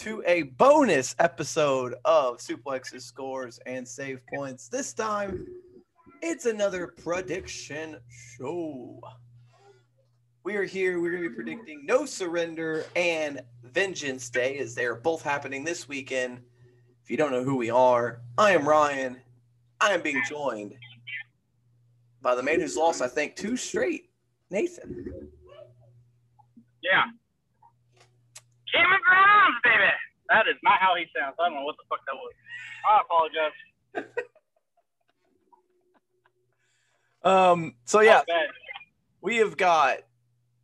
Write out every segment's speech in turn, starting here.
to a bonus episode of Suplexes Scores and Save Points. This time, it's another prediction show. We are here. We're going to be predicting No Surrender and Vengeance Day as they are both happening this weekend. If you don't know who we are, I am Ryan. I am being joined by the man who's lost, I think, two straight, Nathan. Yeah. Cameron Grimes, baby. That is not how he sounds. I don't know what the fuck that was. I apologize. Um. So yeah, That was bad. we have got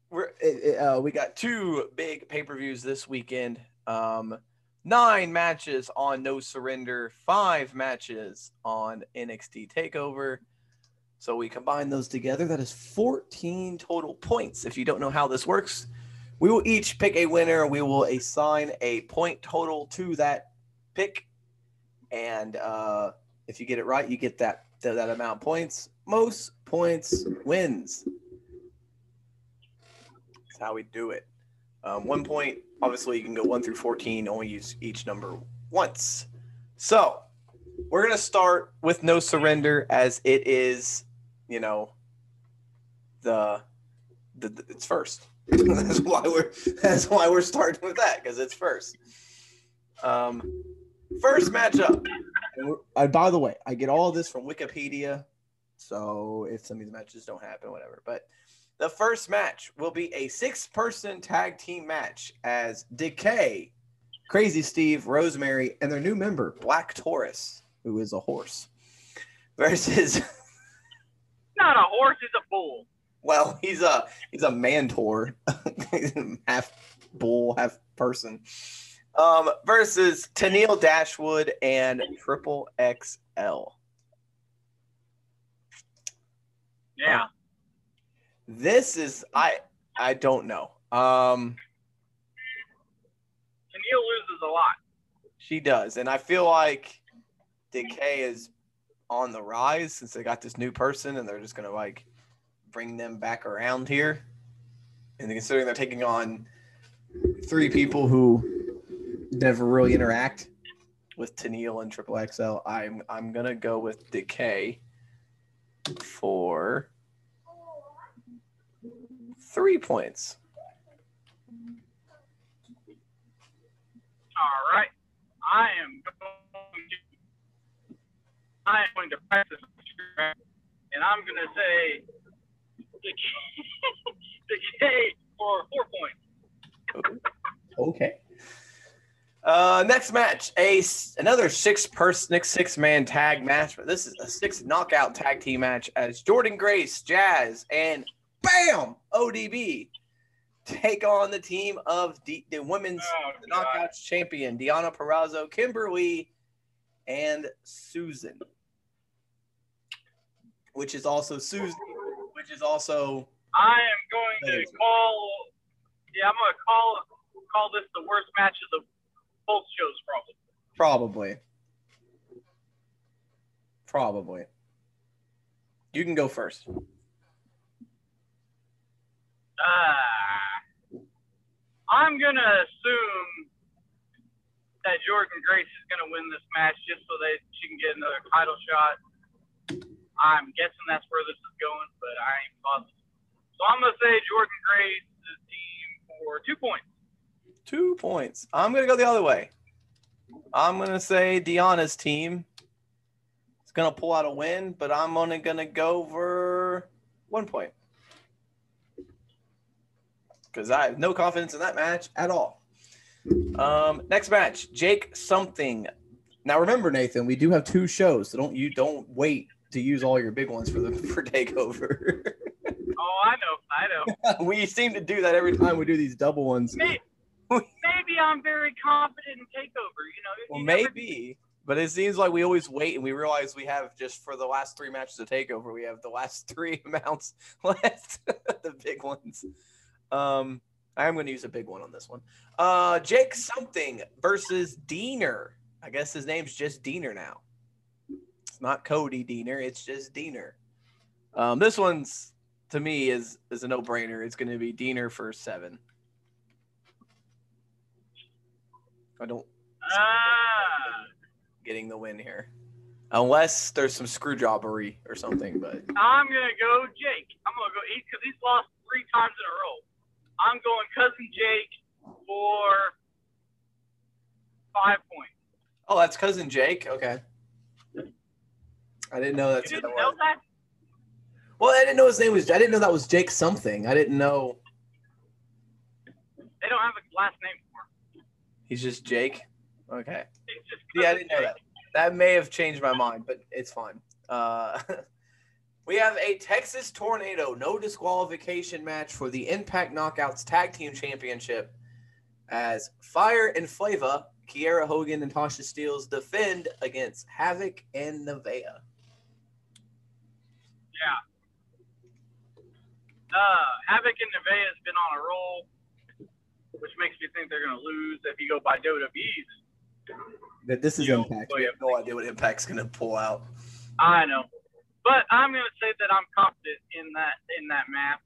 we're uh, we got two big pay per views this weekend. Um, nine matches on No Surrender, five matches on NXT Takeover. So we combine those together. That is 14 total points. If you don't know how this works, we will each pick a winner. We will assign a point total to that pick, and uh, if you get it right, you get that that, amount of points. Most points wins. That's how we do it. Um, one point, obviously, you can go one through 14, only use each number once. So we're to start with no surrender as it is, you know, the, the, the- it's first. that's why we're that's why we're starting with that because it's first. Um, first matchup. I, by the way, I get all of this from Wikipedia, so if some of these matches don't happen, whatever. But the first match will be a six-person tag team match as Decay, Crazy Steve, Rosemary, and their new member Black Taurus, who is a horse, versus Not a horse, is a bull. Well, he's a he's a mantor, half bull, half person. Um, versus Tennille Dashwood and Triple XL. Yeah. This is I I don't know. Um, Tennille loses a lot. she does, and I feel like Decay is on the rise since they got this new person, and they're just gonna like bring them back around here. And considering they're taking on three people who never really interact with Tennille and Triple XL, I'm I'm gonna go with Decay for three points. All right. I am going to I am going to practice and I'm gonna say Decay for four points. Okay. Uh, next match, a s- another six person six man tag match, but this is a six knockout tag team match as Jordynne Grace, Jazz, and Bam ODB take on the team of D- the women's Oh, the knockouts champion Deonna Purrazzo, Kimberly, and Susan, which is also Susan, which is also I am going to call. Yeah, I'm going to call call this the worst match of the both shows, probably. Probably. Probably. You can go first. Uh, I'm going to assume that Jordynne Grace is going to win this match just so that she can get another title shot. I'm guessing that's where this is going, but I ain't positive. So I'm going to say Jordynne Grace's team for two points. Two points. I'm gonna go the other way. I'm gonna say Deonna's team is gonna pull out a win, but I'm only gonna go for one point. Because I have no confidence in that match at all. Um, next match, Jake something. Now remember, Nathan, we do have two shows, so don't you don't wait to use all your big ones for the for takeover. Oh, I know, I know. we seem to do that every time we do these double ones. Maybe, maybe I'm very confident in Takeover. You know, Well, you never- maybe, but it seems like we always wait and we realize we have just for the last three matches of Takeover, we have the last three amounts left, the big ones. Um, I am going to use a big one on this one. Uh, Jake something versus Deaner. I guess his name's just Deaner now. It's not Cody Deaner. It's just Deaner. Um, this one's to me is is a no brainer. It's going to be Deaner for seven. I don't Ah, getting the win here, unless there's some screwjobbery or something. But I'm gonna go Jake. I'm gonna go eat because he's lost three times in a row. I'm going cousin Jake for five points. Oh, that's cousin Jake. Okay, I didn't know that's you didn't that know was. that? Well, I didn't know his name was. I didn't know that was Jake something. I didn't know They don't have a last name for him. he's just Jake. Okay. Just Yeah, I didn't know that. That may have changed my mind, but it's fine. Uh, we have a Texas Tornado no disqualification match for the Impact Knockouts Tag Team Championship as Fire and Flava, Kiera Hogan and Tasha Steeles defend against Havoc and Nevaeh. Yeah. Uh, Havoc and Nevaeh has been on a roll, which makes me think they're going to lose if you go by WWE's. That this is Yo, Impact. We have no idea what Impact's going to pull out. I know, but I'm going to say that I'm confident in that in that map.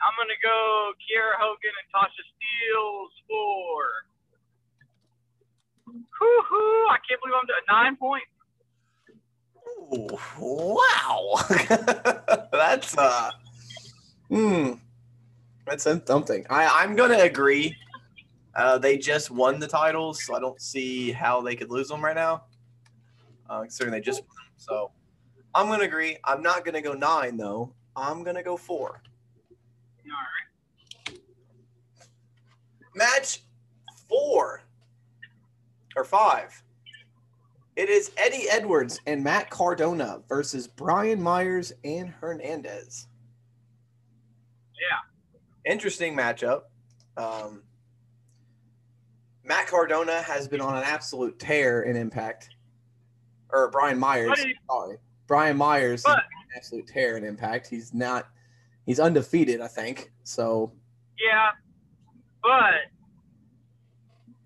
I'm going to go Kiera Hogan and Tasha Steeles for. Whoo-hoo, I can't believe I'm doing nine points. Ooh, wow. that's uh hmm. That's something. I, I'm gonna agree. Uh, they just won the titles, so I don't see how they could lose them right now. Uh, considering they just won them. So I'm gonna agree. I'm not gonna go nine though. I'm gonna go four. All right. Match four or five. It is Eddie Edwards and Matt Cardona versus Brian Myers and Hernandez. Yeah. Interesting matchup. Um, Matt Cardona has been on an absolute tear in Impact. Or Brian Myers. Sorry. Brian Myers is on But- an absolute tear in Impact. He's not he's undefeated, I think. So Yeah, but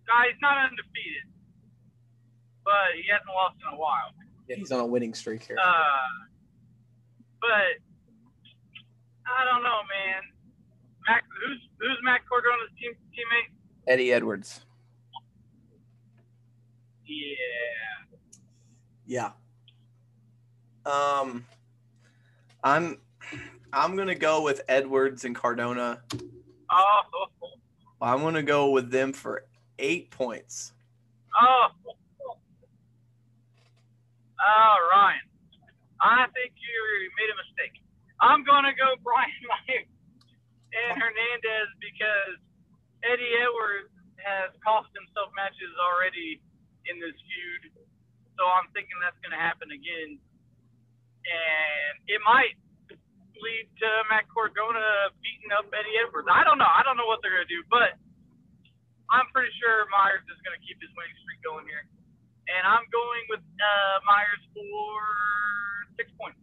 guy, he's not undefeated, but he hasn't lost in a while. yeah, he's on a winning streak here. Uh, but I don't know, man. Mac, who's who's Matt Cardona's team teammate? Eddie Edwards. Yeah. Yeah. Um, I'm I'm gonna go with Edwards and Cardona. Oh, I'm gonna go with them for eight points. oh, oh, Ryan. I think you made a mistake. I'm gonna go Brian Myers and Hernandez because Eddie Edwards has cost himself matches already in this feud, so I'm thinking that's gonna happen again, and it might lead to Matt Cardona beating up Eddie Edwards. I don't know. I don't know what they're gonna do, but I'm pretty sure Myers is gonna keep his winning streak going here, and I'm going with uh, Myers for six points.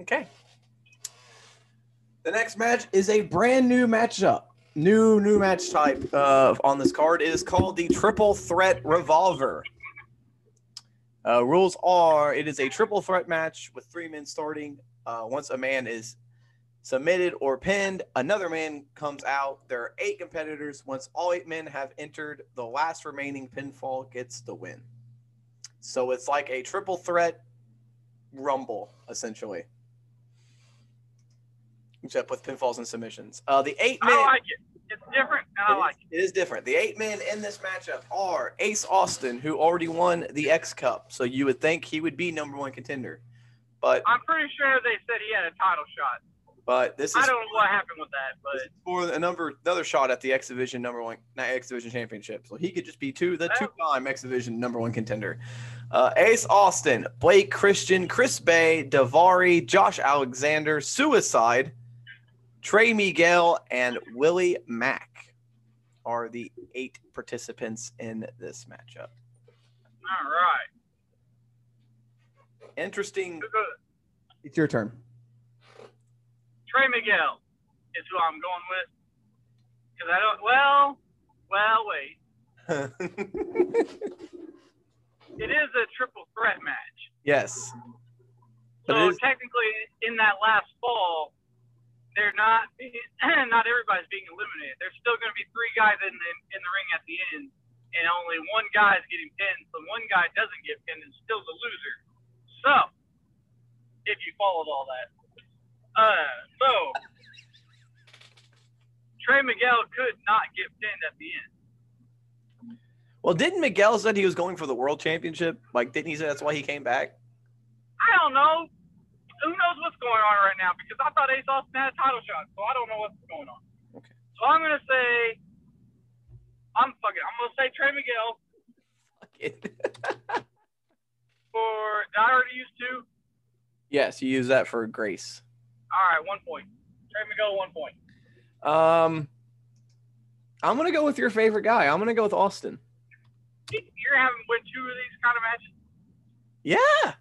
Okay. The next match is a brand new matchup. New new match type uh, on this card. It is called the Triple Threat Revolver. Uh, rules are: it is a triple threat match with three men starting. Uh, once a man is submitted or pinned, another man comes out. There are eight competitors. Once all eight men have entered, the last remaining pinfall gets the win. So it's like a triple threat rumble, essentially. Except with pinfalls and submissions. Uh, the eight men. I like it. It's different, It like is, it is different. The eight men in this matchup are Ace Austin, who already won the X Cup, so you would think he would be number one contender. But I'm pretty sure they said he had a title shot. But this is I is don't know what happened with that, but for a number another shot at the X Division number one not X Division championship. So he could just be two the two time X Division number one contender. Uh, Ace Austin, Blake Christian, Chris Bey, Daivari, Josh Alexander, Suicide, Trey Miguel, and Willie Mack are the eight participants in this matchup. all right. Interesting. It's your turn. Trey Miguel is who I'm going with. Because I don't. Well, well, wait. It is a triple threat match. yes. But So technically, in that last fall, they're not being, not everybody's being eliminated. There's still going to be three guys in the in the ring at the end, and only one guy is getting pinned. So one guy doesn't get pinned and still the loser. So if you followed all that, uh, so Trey Miguel could not get pinned at the end. Well, didn't Miguel said he was going for the world championship? Like, didn't he say that's why he came back? I don't know. Who knows what's going on right now? Because I thought Ace Austin had a title shot, so I don't know what's going on. Okay. So I'm gonna say, I'm fucking. I'm gonna say Trey Miguel Fuck it. for. I already use two? yes, you use that for grace. All right, one point. Trey Miguel, one point. Um, I'm gonna go with your favorite guy. I'm gonna go with Austin. You're having win two of these kind of matches. Yeah.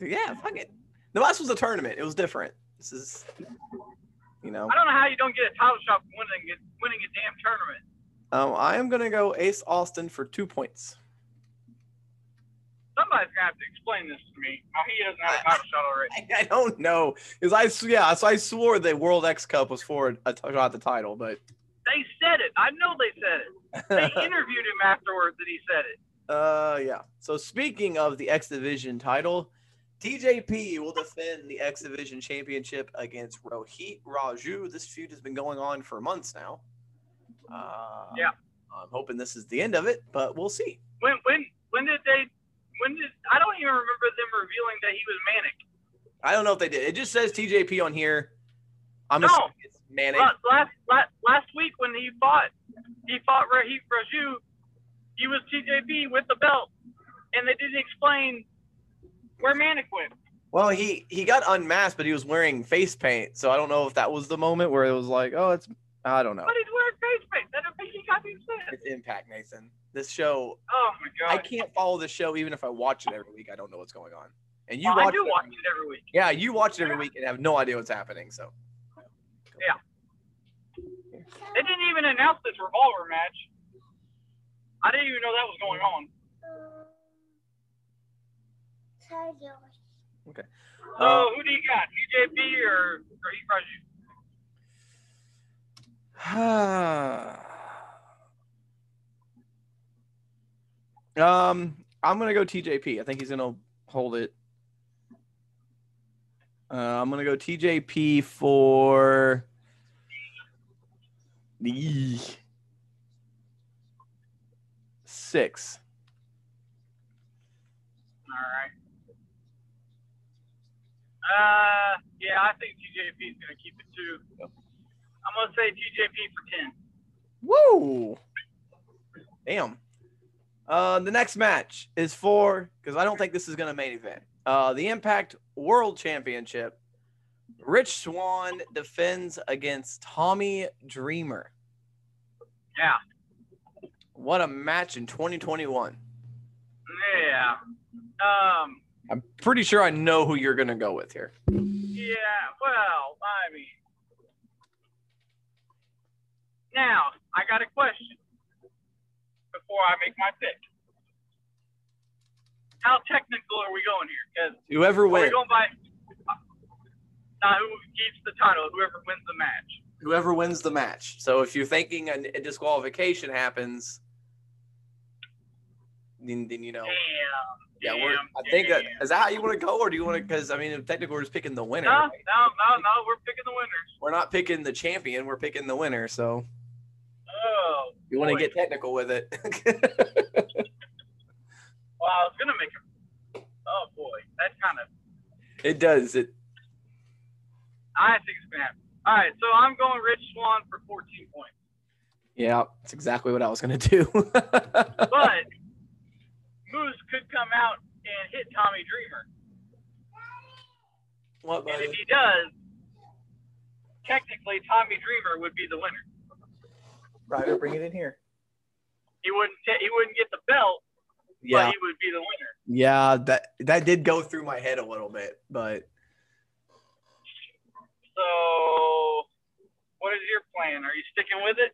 Yeah, fuck it. The last was a tournament. It was different. This is, you know. I don't know how you don't get a title shot winning winning a damn tournament. Um, I am gonna go Ace Austin for two points. Somebody's gonna have to explain this to me. How he doesn't have a title shot already. I, I don't know, cause I yeah, so I swore the World X Cup was for a t- shot at the title, but They said it. I know they said it. They interviewed him afterwards, and he said it. uh, yeah. So speaking of the X Division title, TJP will defend the X Division Championship against Rohit Raju. This feud has been going on for months now. Uh, Yeah. I'm hoping this is the end of it, but we'll see. When when when did they? When did I don't even remember them revealing that he was Manik. I don't know if they did. It just says TJP on here. I'm No. assuming it's Manik. Last, last last last week when he fought, he fought Rohit Raju. He was TJP with the belt, and they didn't explain where Manik went. Well, he he got unmasked, but he was wearing face paint, so I don't know if that was the moment where it was like, oh, it's I don't know. But he's wearing face paint. That don't make any goddamn sense. It's Impact, Nathan. This show, Oh my god. I can't follow the show even if I watch it every week. I don't know what's going on. And you Well, I watch do it watch every- it every week. Yeah, you watch it every week and have no idea what's happening. So Yeah. They didn't even announce this revolver match. I didn't even know that was going on. So Uh, who do you got, TJP or Rohit Raju? Um, I'm gonna go TJP. I think he's gonna hold it. Uh, I'm gonna go TJP for the six. All right. Uh, yeah, I think TJP is gonna keep it too. I'm gonna say TJP for ten. Woo! Damn. Uh, the next match is for because I don't think this is gonna main event. Uh, the Impact World Championship. Rich Swann defends against Tommy Dreamer. Yeah. What a match in 2021. Yeah. Um. I'm pretty sure I know who you're gonna go with here. Yeah. Well, I mean. Now, I got a question before I make my pick. How technical are we going here? Because Whoever wins, going by not who keeps the title, whoever wins the match. whoever wins the match. So if you're thinking a, a disqualification happens, then, then you know. Damn. Yeah, we're, I think that, damn. is that how you want to go, or do you want to? Because I mean, technically, we're just picking the winner. No, right? no, no, no. We're picking the winners. We're not picking the champion. We're picking the winner. So Oh, you want to get technical with it. Well, I was gonna make him. Oh boy, that's kind of. it does. It. I think it's gonna happen. All right, so I'm going Rich Swann for 14 points. Yeah, that's exactly what I was gonna do. But Moose could come out and hit Tommy Dreamer, what, and if he does, technically Tommy Dreamer would be the winner. Ryder, bring it in here. He wouldn't. ta- he wouldn't get the belt, but Yeah, he would be the winner. yeah. That that did go through my head a little bit, but So, what is your plan? Are you sticking with it?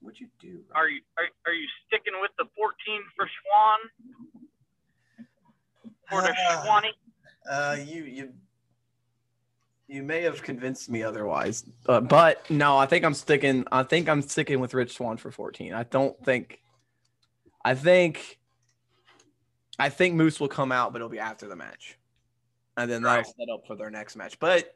what'd you do? Are you are, are you sticking with the 14 for Swann? For the Ah. Swanee? Uh, you you you may have convinced me otherwise, uh, but no, I think I'm sticking. I think I'm sticking with Rich Swann for 14. I don't think. I think. I think Moose will come out, but it'll be after the match, and then that'll Right. set up for their next match. But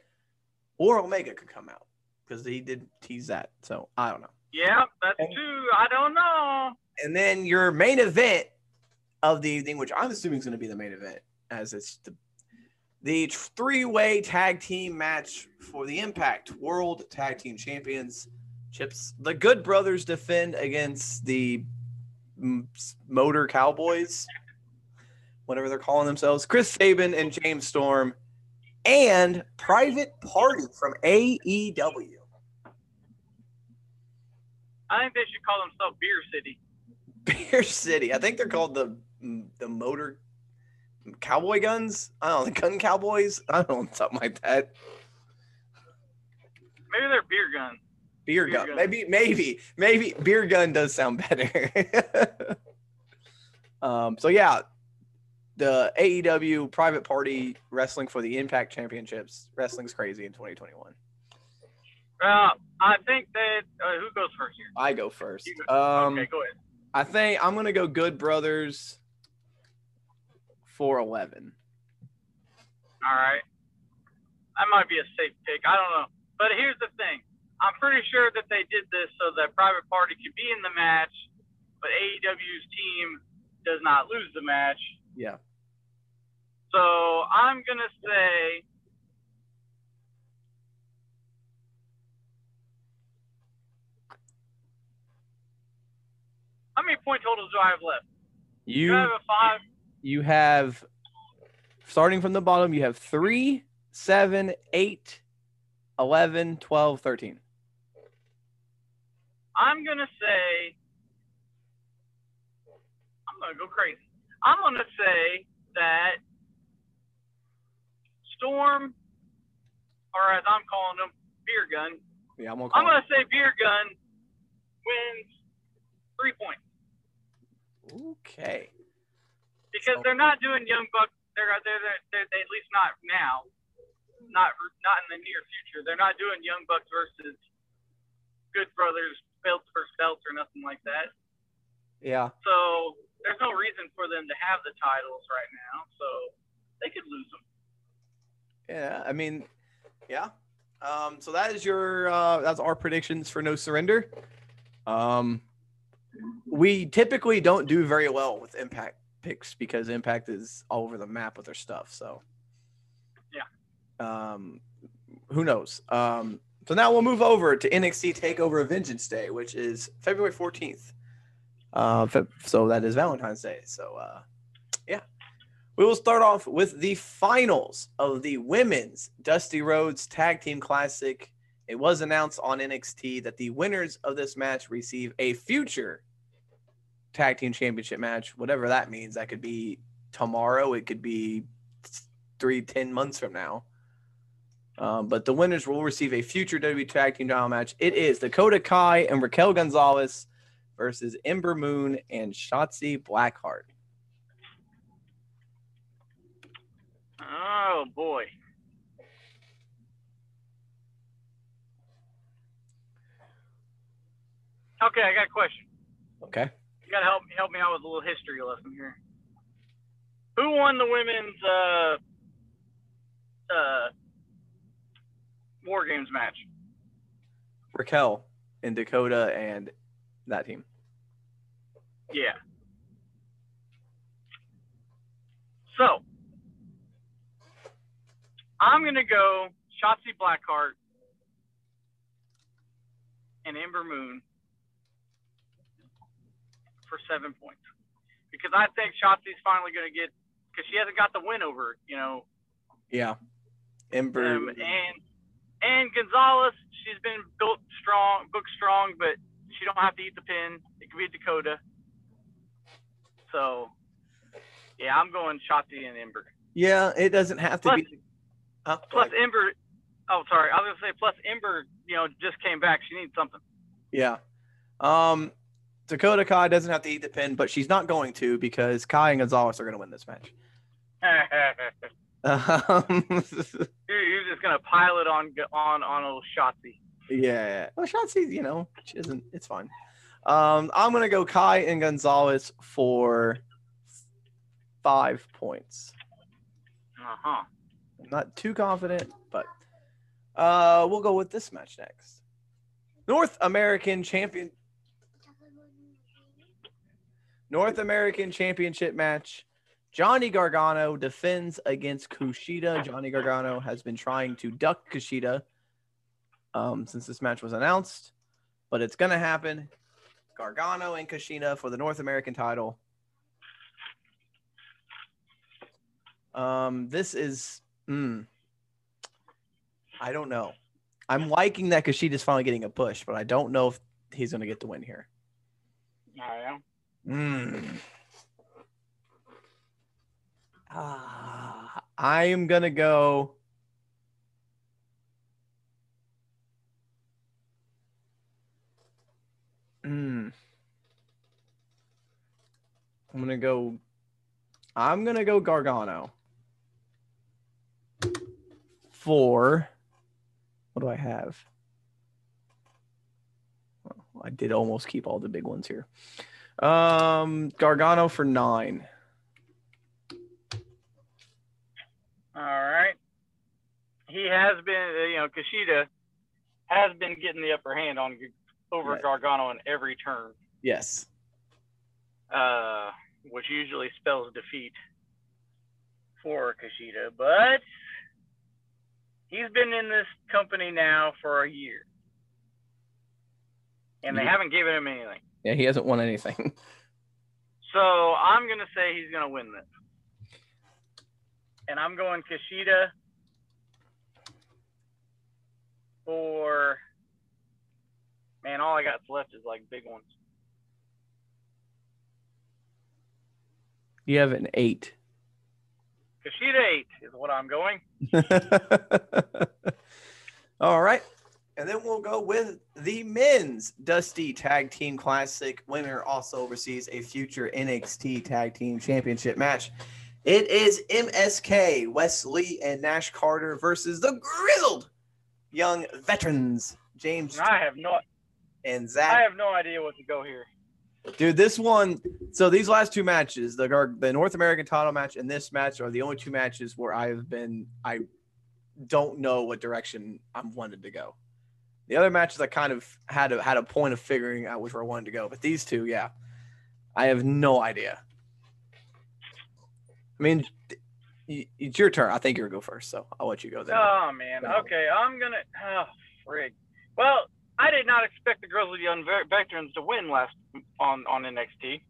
or Omega could come out because he did tease that. So I don't know. Yeah, that's And- true. I don't know. And then your main event of the evening, which I'm assuming is going to be the main event, as it's the the three-way tag team match for the Impact World Tag Team Champions. Chips, the Good Brothers defend against the Motor Cowboys, whatever they're calling themselves. Chris Sabin and James Storm, and Private Party from AEW. I think they should call themselves Beer City. Beer City. I think they're called the the Motor Cowboy Guns. I don't know, Gun Cowboys. I don't know, something like that. Maybe they're beer gun. Beer, Beer gun. gun. Maybe, maybe, maybe beer gun does sound better. um. So yeah, the AEW Private Party Wrestling for the Impact Championships. Wrestling's crazy in 2021. Uh, I think that uh, who goes first here? I go first. Um. okay, go ahead. I think I'm gonna go Good Brothers for 11. All right. That might be a safe pick. I don't know. But here's the thing. I'm pretty sure that they did this so that Private Party could be in the match, but AEW's team does not lose the match. Yeah. So I'm going to say How many point totals do I have left? Do You have a five? You have starting from the bottom you have 3 7 8 11 12 13 I'm gonna say I'm gonna go crazy. I'm gonna say that Storm, or as I'm calling them, Beer Gun. yeah i'm gonna I'm gonna say Beer Gun wins three points okay because they're not doing Young Bucks. They're they're, they're, they're, they at least not now, not not in the near future. They're not doing Young Bucks versus Good Brothers belts versus belts or nothing like that. yeah So there's no reason for them to have the titles right now. So they could lose them. yeah i mean yeah um so that is your uh that's our predictions for no surrender um we typically don't do very well with impact picks because impact is all over the map with their stuff so. Yeah. um who knows? Um so now we'll move over to nxt takeover vengeance day which is february 14th uh so that is valentine's day so uh yeah. We will start off with the finals of the women's Dusty Rhodes tag team classic. It was announced on nxt that the winners of this match receive a future tag team championship match, whatever that means. That could be tomorrow. It could be three, ten months from now. Um, but the winners will receive a future WWE Tag Team Title match. It is Dakota Kai and Raquel Gonzalez versus Ember Moon and Shotzi Blackheart. Oh boy. Okay, I got a question. Okay. You gotta help help me out with a little history lesson here. Who won the women's uh uh War Games match? Raquel in Dakota and that team. Yeah. So I'm gonna go Shotzi Blackheart and Ember Moon for seven points because I think Shotzi's finally gonna get because she hasn't got the win over you know Yeah. Ember. um, and and Gonzalez she's been built strong booked strong but she don't have to eat the pin it could be Dakota so yeah I'm going Shotzi and Ember. yeah, it doesn't have to Plus- be. Plus ahead. Ember. Oh, sorry. I was gonna say. Plus Ember. You know, just came back. She needs something. Yeah. Um, Dakota Kai doesn't have to eat the pin, but she's not going to because Kai and Gonzalez are going to win this match. Um, You're, you're just gonna pile it on on on old Shotzi. yeah. Well, Shotzi, you know, she isn't. It's fine. Um, I'm gonna go Kai and Gonzalez for five points. Uh huh. I'm not too confident, but uh, we'll go with this match next. North American champion, North American Championship match. Johnny Gargano defends against Kushida. Johnny Gargano has been trying to duck Kushida um, since this match was announced, but it's gonna happen. Gargano and Kushida for the North American title. Um, this is, mm, I don't know. I'm liking that Kushida's finally getting a push, but I don't know if he's gonna get the win here. I am. Mm. Ah, I am gonna go. Mm. I'm gonna go. I'm gonna go Gargano. For what do I have? I did almost keep all the big ones here. Um, Gargano for nine. All right. He has been, uh, you know, Kushida has been getting the upper hand on over Right. Gargano in every turn, Yes. uh, which usually spells defeat for Kushida. But he's been in this company now for a year, and they Yeah. haven't given him anything. Yeah, he hasn't won anything. So I'm gonna say he's gonna win this, and I'm going Kushida for. Man, all I got left is like big ones. You have an eight. Kushida eight is what I'm going. All right. And then we'll go with the men's Dusty Tag Team Classic. Winner also receives a future NXT Tag Team Championship match. It is MSK, Wes Lee, and Nash Carter versus the grizzled young veterans, James I have no, and Zach. I have no idea what to go here. Dude, this one. So these last two matches, the the North American title match and this match are the only two matches where I've been. I don't know what direction I'm wanted to go. The other matches I kind of had a had a point of figuring out which where I wanted to go, but these two, yeah, I have no idea. I mean, it's your turn. I think you're gonna go first, so I'll let you go there. Oh man. Okay, I'm gonna. Oh frig. Well, I did not expect the girls Grizzly Young Ve- Veterans to win last on on NXT.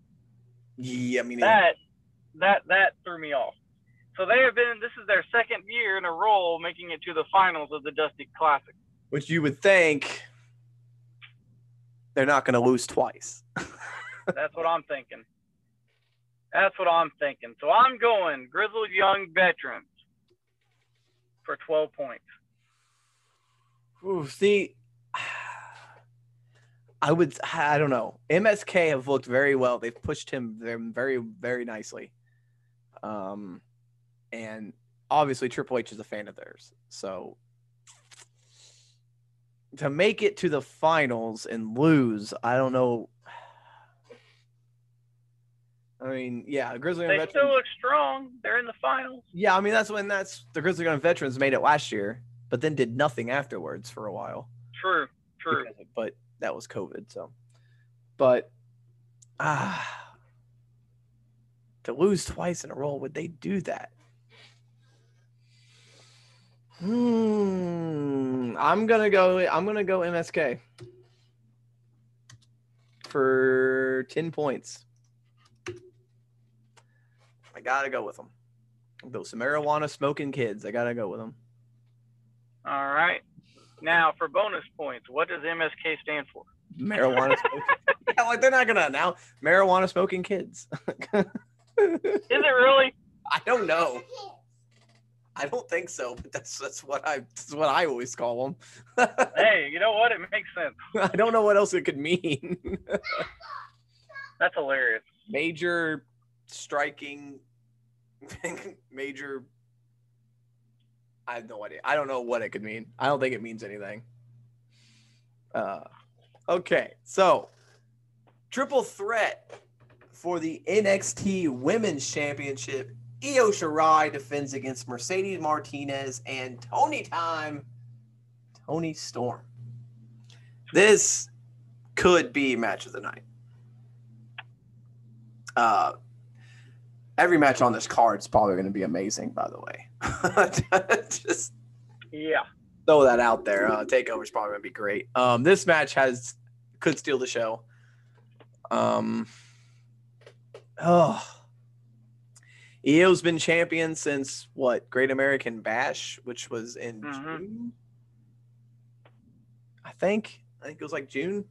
yeah, I mean, that that that threw me off. So they have been. This is their second year in a row making it to the finals of the Dusty Classic. Which you would think they're not gonna lose twice. That's what I'm thinking. That's what I'm thinking. So I'm going Grizzled Young Veterans for 12 points. Ooh, see, I would. I don't know. MSK have looked very well. They've pushed him them very, very nicely. Um, and obviously Triple H is a fan of theirs. So to make it to the finals and lose, I don't know. I mean, yeah, Grizzly They Young still veterans. look strong. They're in the finals. Yeah, I mean that's when that's the Grizzly Young veterans made it last year, but then did nothing afterwards for a while. True. True. but that was COVID. So, but ah, to lose twice in a row, would they do that? Hmm. I'm gonna go. I'm gonna go MSK for ten points. I gotta go with them. Those marijuana smoking kids. I gotta go with them. All right. Now for bonus points, what does MSK stand for? marijuana smoking. yeah, like they're not gonna announce marijuana smoking kids. Is it really? I don't know. I don't think so, but that's that's what I that's what I always call them. hey, you know what? It makes sense. I don't know what else it could mean. That's hilarious. major striking, major I have no idea. I don't know what it could mean. I don't think it means anything. Uh, okay, so triple threat for the NXT Women's Championship. Io Shirai defends against Mercedes Martinez and Tony Time, Toni Storm. This could be match of the night. Uh, every match on this card is probably going to be amazing. By the way, just Yeah. throw that out there. Uh, Takeover is probably going to be great. Um, this match has could steal the show. Um, oh, Io's been champion since what? Great American Bash, which was in Mhm. June. I think. I think it was like June.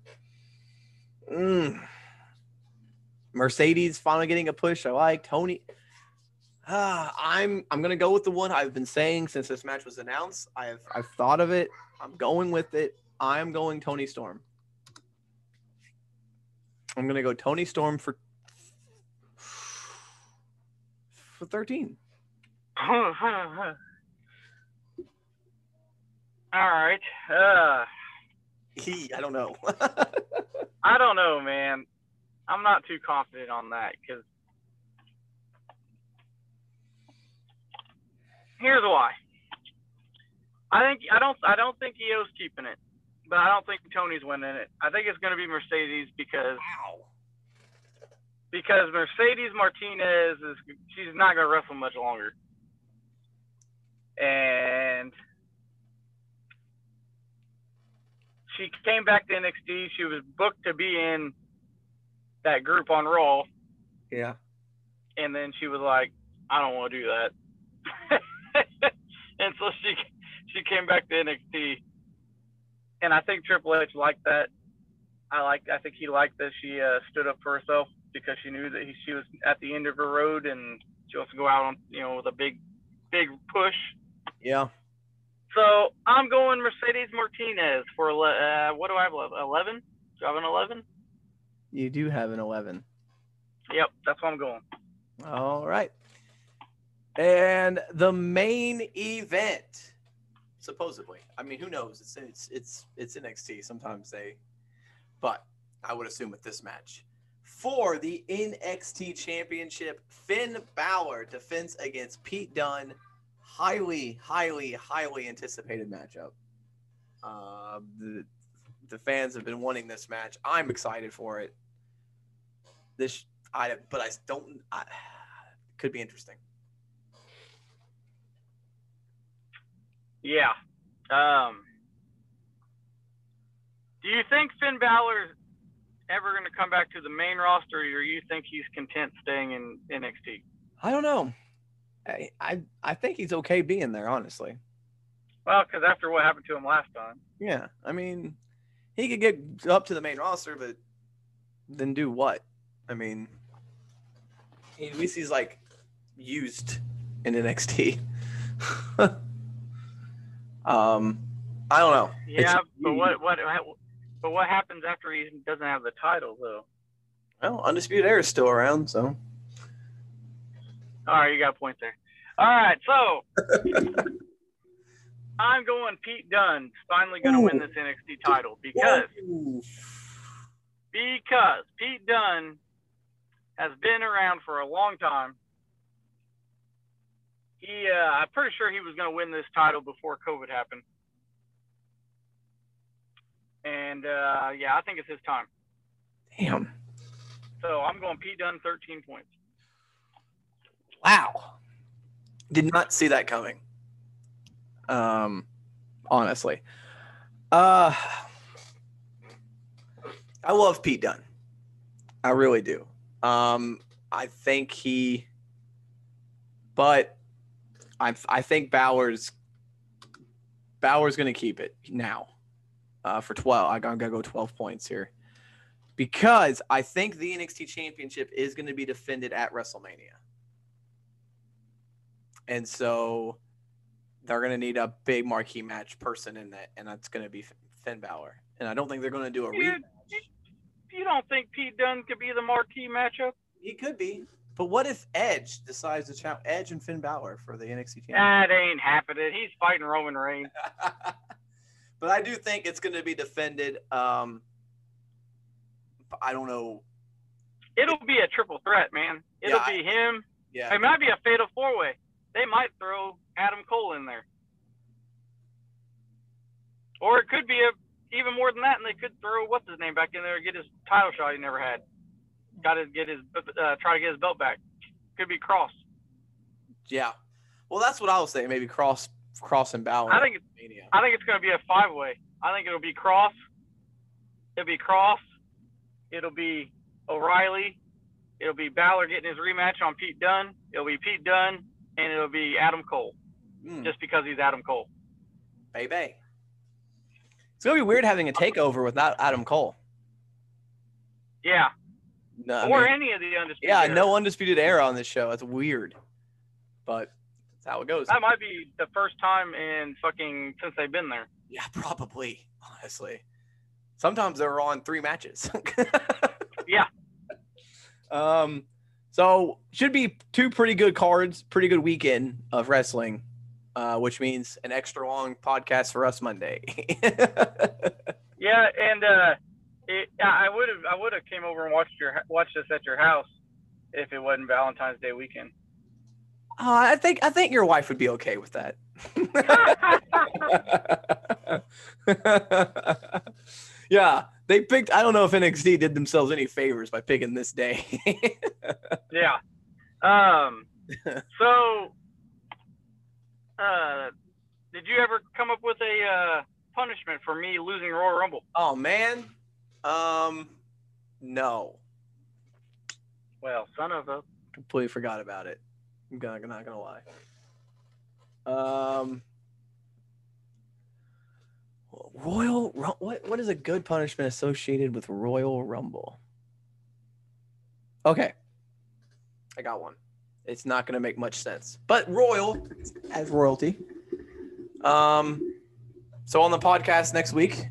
Mm. Mercedes finally getting a push. I like Toni. Ah, I'm I'm gonna go with the one I've been saying since this match was announced. I've I've thought of it. I'm going with it. I'm going Toni Storm. I'm gonna go Toni Storm for for 13. All right. Uh, He, I don't know. I don't know, man. I'm not too confident on that because here's why. I think I don't I don't think Io's keeping it, but I don't think Toni's winning it. I think it's going to be Mercedes because wow. Because Mercedes Martinez is she's not going to wrestle much longer, and she came back to NXT. She was booked to be in that group on Raw, Yeah. and then she was like, "I don't want to do that," and so she she came back to NXT, and I think Triple H liked that. I like I think he liked that she uh, stood up for herself because she knew that he, she was at the end of her road and she wants to go out on you know with a big big push. Yeah. So I'm going Mercedes Martinez for uh, what do I have? Eleven? Do I have an eleven? You do have an 11. Yep, that's what I'm going. All right. And the main event, supposedly. I mean, who knows? It's it's it's it's NXT. Sometimes they, but I would assume with this match, for the NXT Championship, Finn Balor defends against Pete Dunne. Highly, highly, highly anticipated matchup. Uh, the the fans have been wanting this match. I'm excited for it. This I but I don't. I, could be interesting. Yeah. Um, do you think Finn Balor's ever going to come back to the main roster, or you think he's content staying in NXT? I don't know. I I, I think he's okay being there, honestly. Well, because after what happened to him last time. Yeah, I mean, he could get up to the main roster, but then do what? I mean, at least he's like used in NXT. um, I don't know. It's- Yeah, but what what but what happens after he doesn't have the title though? Well, Undisputed Era is still around, so All right, you got a point there. All right, so I'm going Pete Dunne's finally going to win this NXT title because Ooh. because Pete Dunne has been around for a long time. He, uh, I'm pretty sure he was going to win this title before COVID happened. And uh, yeah, I think it's his time. damn. So I'm going Pete Dunne, 13 points. Wow. Did not see that coming. Um honestly. Uh I love Pete Dunne. I really do. Um I think he but I I think Balor's Balor's going to keep it now. Uh for 12. I got to go 12 points here. Because I think the NXT championship is going to be defended at WrestleMania. And so they're going to need a big marquee match person in that, and that's going to be Finn Balor. And I don't think they're going to do a You, rematch. you don't think Pete Dunne could be the marquee matchup? He could be, But what if Edge decides to challenge Edge and Finn Balor for the NXT championship? That ain't happening. He's fighting Roman Reigns. but I do think it's going to be defended. Um, I don't know. It'll be a triple threat, man. It'll Yeah, be him. Yeah, It might be a fatal four way. They might throw Adam Cole in there. Or it could be a, even more than that, and they could throw what's his name back in there and get his title shot he never had. Got to get his uh, try to get his belt back. Could be Kross. yeah. Well, that's what I was saying. Maybe Kross, Kross and Balor. I think it's Mania. I think it's going to be a five way. I think it'll be Kross. It'll be Kross. It'll be O'Reilly. It'll be Balor getting his rematch on Pete Dunne. It'll be Pete Dunne, and it'll be Adam Cole, Mm, just because he's Adam Cole. baby. It's gonna be weird having a takeover without Adam Cole. Yeah, No, I or mean- any of the undisputed. yeah, Era. no undisputed era on this show. That's weird, but that's how it goes. That might be the first time in fucking since they've been there. Yeah, probably. Honestly, sometimes they're on three matches. Yeah. Um. So should be two pretty good cards, pretty good weekend of wrestling, uh, which means an extra long podcast for us Monday. Yeah, and uh, it, I would have I would have came over and watched your watched this at your house if it wasn't Valentine's Day weekend. Uh, I think I think your wife would be okay with that. yeah, they picked. I don't know if NXT did themselves any favors by picking this day. Yeah. Um. So, uh, did you ever come up with a uh, punishment for me losing Royal Rumble? oh man, um, no, Well, son of a. completely forgot about it. I'm gonna, not gonna lie. Um, Royal what what is a good punishment associated with Royal Rumble? Okay, I got one. It's not gonna make much sense, but royal as royalty. Um, so on the podcast next week,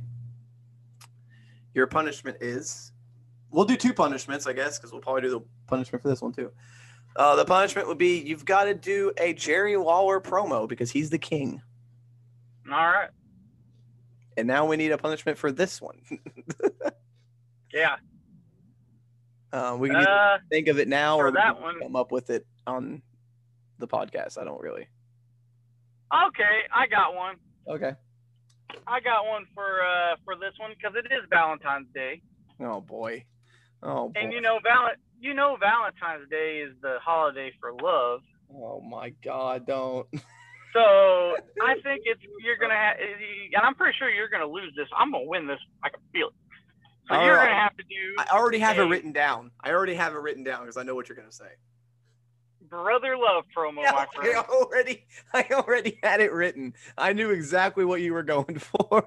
your punishment is we'll do two punishments, I guess, because we'll probably do the punishment for this one too. Uh, the punishment would be you've got to do a Jerry Lawler promo because he's the king. All right. And now we need a punishment for this one. Yeah. uh, we can Uh, think of it now or that one- come up with it on the podcast. I don't really. okay, I got one. Okay. I got one for uh for this one because it is Valentine's Day, Oh boy. Oh boy. and you know Val you know Valentine's Day is the holiday for love. oh my God! Don't. So I think it's you're gonna have, and I'm pretty sure you're gonna lose this. I'm gonna win this. I can feel it. So All you're right. gonna have to do I already have it written down. I already have it written down because I know what you're gonna say. brother love promo, Yeah, my I friend. already, I already had it written. I knew exactly what you were going for.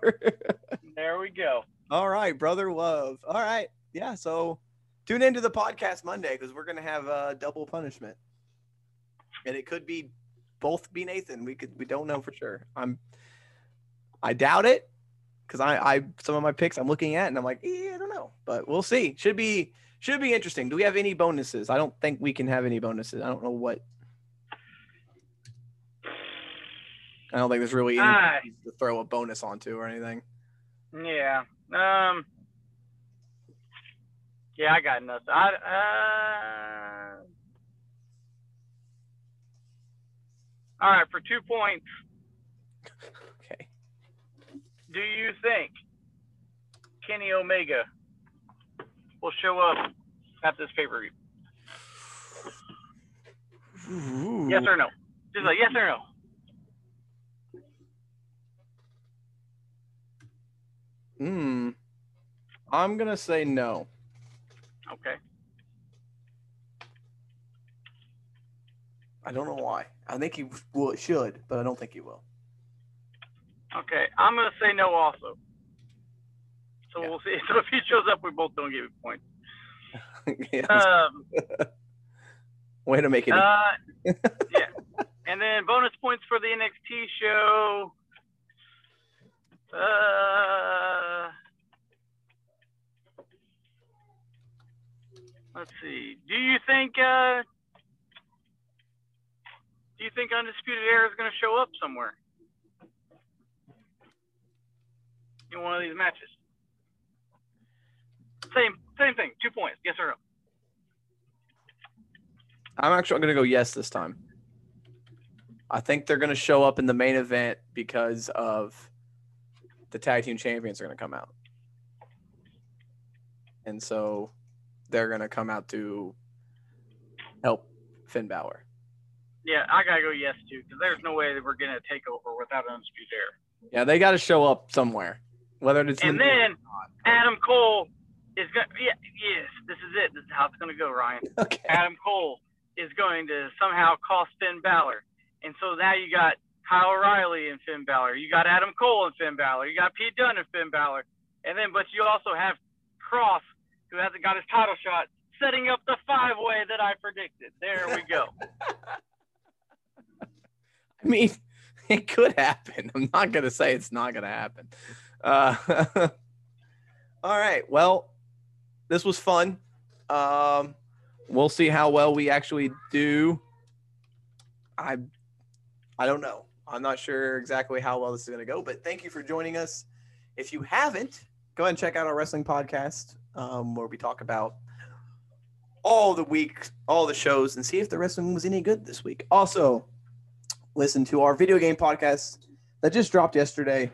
There we go. All right, brother love. All right, yeah. So tune into the podcast Monday because we're gonna have a double punishment, and it could be both be Nathan. We could, we don't know for sure. I'm, I doubt it because I, I some of my picks I'm looking at and I'm like, eh, I don't know, but we'll see. Should be should be interesting. Do we have any bonuses? I don't think we can have any bonuses. I don't know what. I don't think there's really anything Ah. to throw a bonus onto or anything. Yeah. Um. Yeah, I got nothing. I, uh, all right, for two points, Okay. do you think Kenny Omega will show up at this pay per view? Yes or no? Just like yes or no. Hmm. I'm gonna say no. Okay. I don't know why. I think he will. Should, but I don't think he will. Okay. I'm gonna say no also. So Yeah. we'll see. So if he shows up, we both don't give him points. Yes. Um. Way to make it. Uh, yeah. And then bonus points for the NXT show. Uh, let's see. Do you think uh, do you think Undisputed Era is going to show up somewhere in one of these matches? Same same thing. Two points. Yes or no? I'm actually going to go yes this time. I think they're going to show up in the main event because of the tag team champions are going to come out. And so they're going to come out to help Finn Balor. Yeah, I gotta go yes too, because there's no way that we're gonna take over without Undisputed Era. Yeah, they got to show up somewhere, whether it's And then Adam Cole is gonna Yeah, yes, this is it. This is how it's gonna go, Ryan. okay, Adam Cole is going to somehow cost Finn Balor. And so now you got Kyle O'Reilly and Finn Balor. You got Adam Cole and Finn Balor. You got Pete Dunne and Finn Balor. And then, but you also have Kross, who hasn't got his title shot, setting up the five way that I predicted. There we go. I mean, it could happen. I'm not going to say it's not going to happen. Uh, all right. Well, this was fun. Um, we'll see how well we actually do. I, I don't know. I'm not sure exactly how well this is going to go, but thank you for joining us. If you haven't, go ahead and check out our wrestling podcast um, where we talk about all the week, all the shows, and see if the wrestling was any good this week. Also, listen to our video game podcast that just dropped yesterday.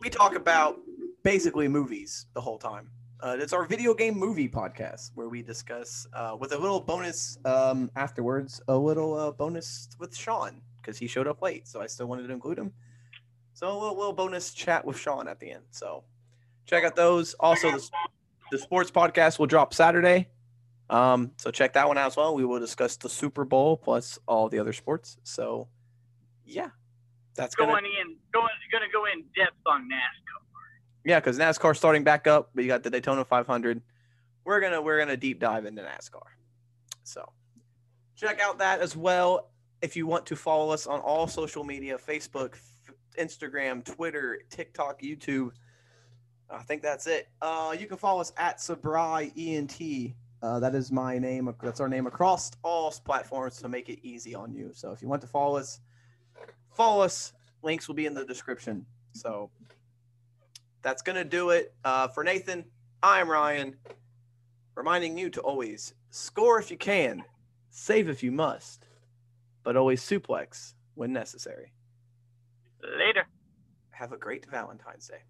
We talk about basically movies the whole time. Uh, it's our video game movie podcast where we discuss uh, with a little bonus um, afterwards, a little uh, bonus with Sean because he showed up late, so I still wanted to include him. So a little, little bonus chat with Sean at the end. So check out those. Also, the, the sports podcast will drop Saturday. Um, so check that one out as well. We will discuss the Super Bowl plus all the other sports. So yeah, that's gonna in, going, going to go in depth on NASCAR. yeah, because NASCAR starting back up, but you got the Daytona 500. We're gonna we're gonna deep dive into NASCAR. So check out that as well. If you want to follow us on all social media, Facebook, Instagram, Twitter, TikTok, YouTube. I think that's it. Uh, you can follow us at Sabri ENT. Uh, that is my name. That's our name across all platforms to make it easy on you. So if you want to follow us, follow us. Links will be in the description. So that's going to do it. Uh, for Nathan, I'm Ryan, reminding you to always score if you can, save if you must, but always suplex when necessary. Later. Have a great Valentine's Day.